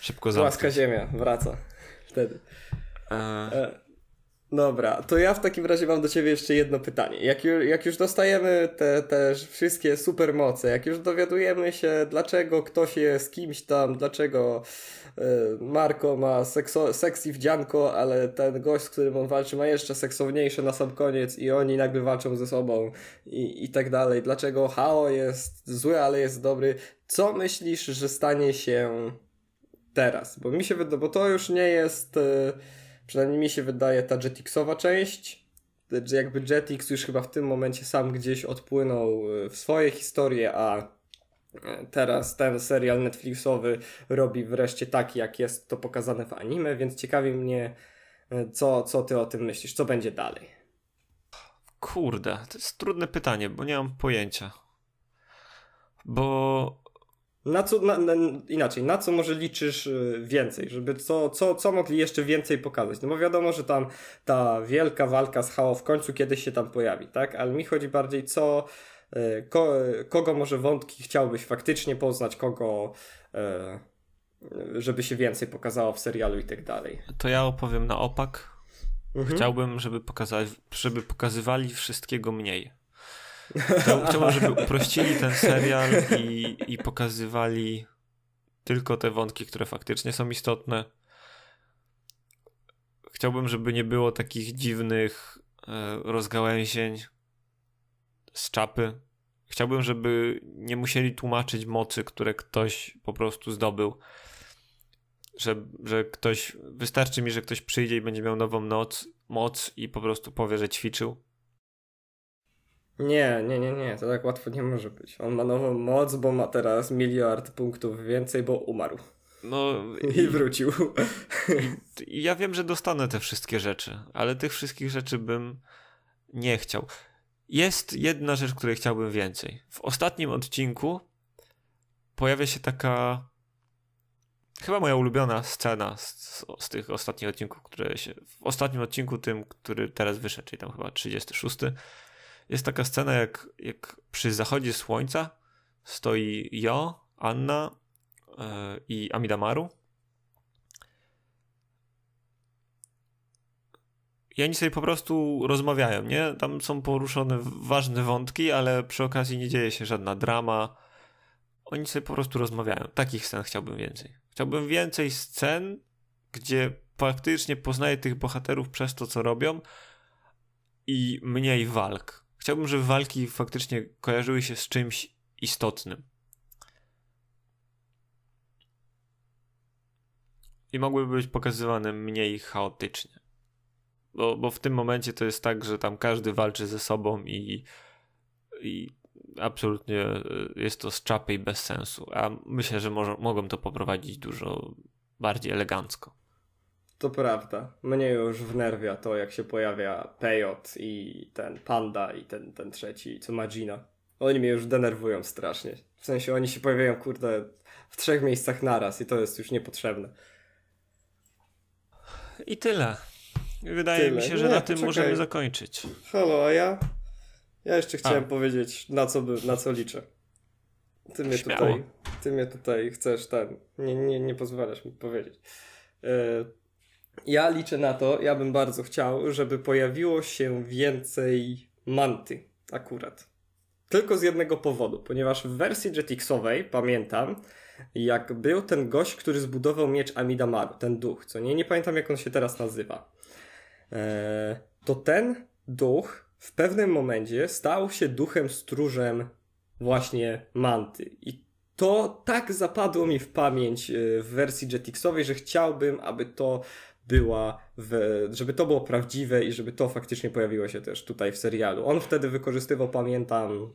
szybko zamknąć. Łaska ziemia, wraca wtedy. E... E, dobra, to ja w takim razie mam do ciebie jeszcze jedno pytanie. Jak, ju, jak już dostajemy te, te wszystkie supermoce, jak już dowiadujemy się, dlaczego ktoś jest kimś tam, dlaczego e, Marko ma sekso, seksy wdzianko, ale ten gość, z którym on walczy, ma jeszcze seksowniejsze na sam koniec i oni nagle walczą ze sobą i, i tak dalej. Dlaczego Hao jest zły, ale jest dobry. Co myślisz, że stanie się teraz? Bo mi się wydaje, bo to już nie jest, e, przynajmniej mi się wydaje, ta Jetixowa część. Jakby Jetix już chyba w tym momencie sam gdzieś odpłynął e, w swoje historie, a e, teraz ten serial Netflixowy robi wreszcie taki, jak jest to pokazane w anime, więc ciekawi mnie, co, co ty o tym myślisz, co będzie dalej. Kurde, to jest trudne pytanie, bo nie mam pojęcia. Bo na co, na, na, inaczej, na co może liczysz y, więcej, żeby co, co, co mogli jeszcze więcej pokazać? No bo wiadomo, że tam ta wielka walka z Hao w końcu kiedyś się tam pojawi, tak? Ale mi chodzi bardziej co, y, ko, kogo może wątki chciałbyś faktycznie poznać, kogo, y, żeby się więcej pokazało w serialu i tak dalej. To ja opowiem na opak. Mhm. Chciałbym, żeby, pokazać, żeby pokazywali wszystkiego mniej. Chciałbym, żeby uprościli ten serial i, i pokazywali tylko te wątki, które faktycznie są istotne. Chciałbym, żeby nie było takich dziwnych e, rozgałęzień z czapy. Chciałbym, żeby nie musieli tłumaczyć mocy, które ktoś po prostu zdobył. Że, że ktoś, wystarczy mi, że ktoś przyjdzie i będzie miał nową noc, moc i po prostu powie, że ćwiczył nie, nie, nie, nie, to tak łatwo nie może być. On ma nową moc, bo ma teraz miliard punktów więcej, bo umarł. No [laughs] i, i wrócił. I, ja wiem, że dostanę te wszystkie rzeczy, ale tych wszystkich rzeczy bym nie chciał. Jest jedna rzecz, której chciałbym więcej. W ostatnim odcinku pojawia się taka chyba moja ulubiona scena z, z, tych ostatnich odcinków, które się. W ostatnim odcinku, tym, który teraz wyszedł, czyli tam chyba 36 jest taka scena, jak, jak przy zachodzie słońca stoi Jo, Anna yy, i Amidamaru. I oni sobie po prostu rozmawiają, nie? Tam są poruszone ważne wątki, ale przy okazji nie dzieje się żadna drama. Oni sobie po prostu rozmawiają. Takich scen chciałbym więcej. Chciałbym więcej scen, gdzie faktycznie poznaję tych bohaterów przez to, co robią i mniej walk. Chciałbym, żeby walki faktycznie kojarzyły się z czymś istotnym. I mogłyby być pokazywane mniej chaotycznie. Bo, bo w tym momencie to jest tak, że tam każdy walczy ze sobą i, i absolutnie jest to z czapy i bez sensu. A myślę, że może, mogą to poprowadzić dużo bardziej elegancko. To prawda. Mnie już wnerwia to, jak się pojawia Pejot i ten Panda i ten, ten trzeci, co ma Gina. Oni mnie już denerwują strasznie. W sensie oni się pojawiają, kurde, w trzech miejscach naraz i to jest już niepotrzebne. I tyle. Wydaje tyle. mi się, że Nie, na tym poczekaj. możemy zakończyć. Halo, a ja? Ja jeszcze chciałem a. powiedzieć, na co, by, na co liczę. Ty mnie tutaj, ty mnie tutaj chcesz ten, nie, nie, nie pozwalasz mi powiedzieć. Yy, ja liczę na to, ja bym bardzo chciał, żeby pojawiło się więcej manty akurat. Tylko z jednego powodu, ponieważ w wersji Jetixowej pamiętam, jak był ten gość, który zbudował miecz Amidamaru, ten duch, co nie, nie pamiętam jak on się teraz nazywa. Eee, to ten duch w pewnym momencie stał się duchem stróżem właśnie manty. I to tak zapadło mi w pamięć e, w wersji Jetixowej, że chciałbym, aby to była, w, żeby to było prawdziwe i żeby to faktycznie pojawiło się też tutaj w serialu. On wtedy wykorzystywał, pamiętam,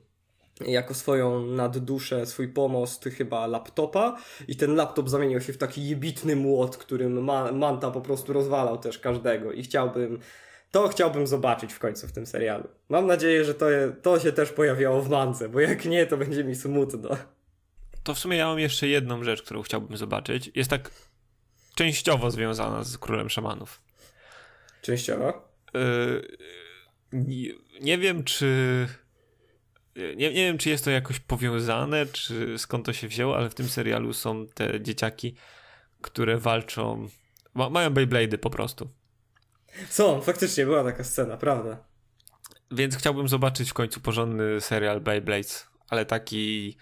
jako swoją nadduszę, swój pomost chyba laptopa i ten laptop zamienił się w taki jebitny młot, którym ma, Manta po prostu rozwalał też każdego i chciałbym to chciałbym zobaczyć w końcu w tym serialu. Mam nadzieję, że to, to się też pojawiało w Mance, bo jak nie, to będzie mi smutno. To w sumie ja mam jeszcze jedną rzecz, którą chciałbym zobaczyć. Jest tak częściowo związana z Królem Szamanów. Częściowo? Yy, nie, nie wiem, czy. Nie, nie wiem, czy jest to jakoś powiązane, czy skąd to się wzięło, ale w tym serialu są te dzieciaki, które walczą. Ma, mają Beyblade'y po prostu. Są, faktycznie była taka scena, prawda. Więc chciałbym zobaczyć w końcu porządny serial Beyblades, ale taki.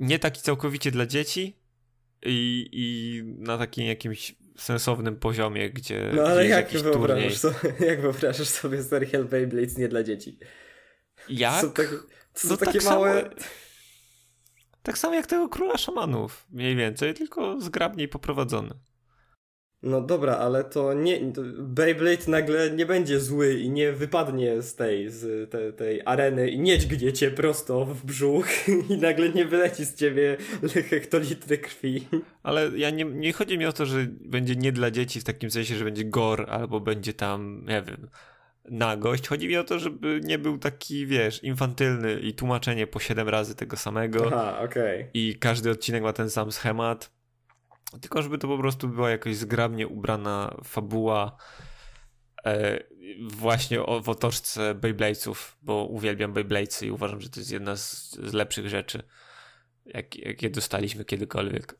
Nie taki całkowicie dla dzieci i, i na takim jakimś sensownym poziomie, gdzie. No ale [laughs] jak wyobrażasz, sobie, jak wyobrażasz sobie serial Beyblades nie dla dzieci? Jak? Są, tak, są No takie tak małe... Samo, tak samo jak tego króla szamanów, mniej więcej, tylko zgrabniej poprowadzony. No dobra, ale to nie. To Beyblade nagle nie będzie zły i nie wypadnie z tej, z te, tej areny i nie dźgnie cię prosto w brzuch [laughs] i nagle nie wyleci z ciebie hektolitry krwi. Ale ja nie, nie chodzi mi o to, że będzie nie dla dzieci w takim sensie, że będzie gore albo będzie tam, nie wiem, nagość. Chodzi mi o to, żeby nie był taki, wiesz, infantylny i tłumaczenie po 7 razy tego samego. Aha, okej. I każdy odcinek ma ten sam schemat. Tylko żeby to po prostu była jakoś zgrabnie ubrana fabuła e, właśnie o, w otoczce Beybladesów, bo uwielbiam Beybladesy i uważam, że to jest jedna z, z lepszych rzeczy, jak, jakie dostaliśmy kiedykolwiek.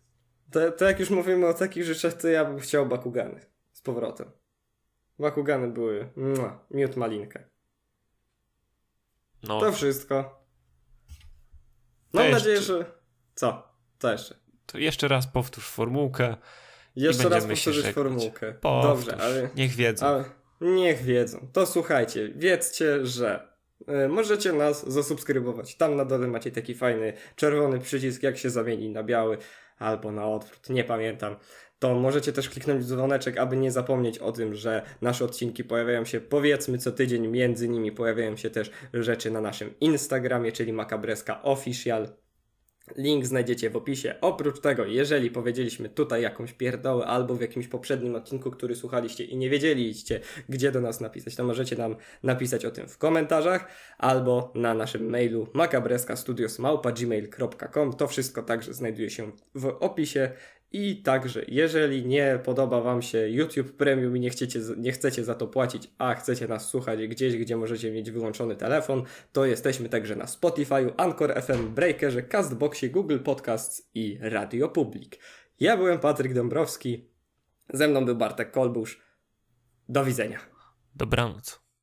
To, to jak już mówimy o takich rzeczach, to ja bym chciał Bakugany z powrotem. Bakugany były mua, miód malinkę. No, To wszystko. Mam nadzieję, że... Co? Co jeszcze? To jeszcze raz powtórz formułkę. Jeszcze raz żegnać. formułkę. Powtórz. Dobrze, ale... Niech wiedzą. Ale niech wiedzą. To słuchajcie, wiedzcie, że y, możecie nas zasubskrybować. Tam na dole macie taki fajny czerwony przycisk, jak się zamieni na biały albo na odwrót, nie pamiętam. To możecie też kliknąć w dzwoneczek, aby nie zapomnieć o tym, że nasze odcinki pojawiają się powiedzmy co tydzień, między nimi pojawiają się też rzeczy na naszym Instagramie, czyli Makabreska Official. Link znajdziecie w opisie. Oprócz tego, jeżeli powiedzieliśmy tutaj jakąś pierdołę albo w jakimś poprzednim odcinku, który słuchaliście i nie wiedzieliście, gdzie do nas napisać, to możecie nam napisać o tym w komentarzach albo na naszym mailu makabreskastudiosmałpa.gmail.com To wszystko także znajduje się w opisie i także, jeżeli nie podoba Wam się YouTube Premium i nie chcecie, nie chcecie za to płacić, a chcecie nas słuchać gdzieś, gdzie możecie mieć wyłączony telefon, to jesteśmy także na Spotify, Anchor FM, Breakerze, Castboxie, Google Podcasts i Radio Public. Ja byłem Patryk Dąbrowski, ze mną był Bartek Kolbusz. Do widzenia. Dobranoc.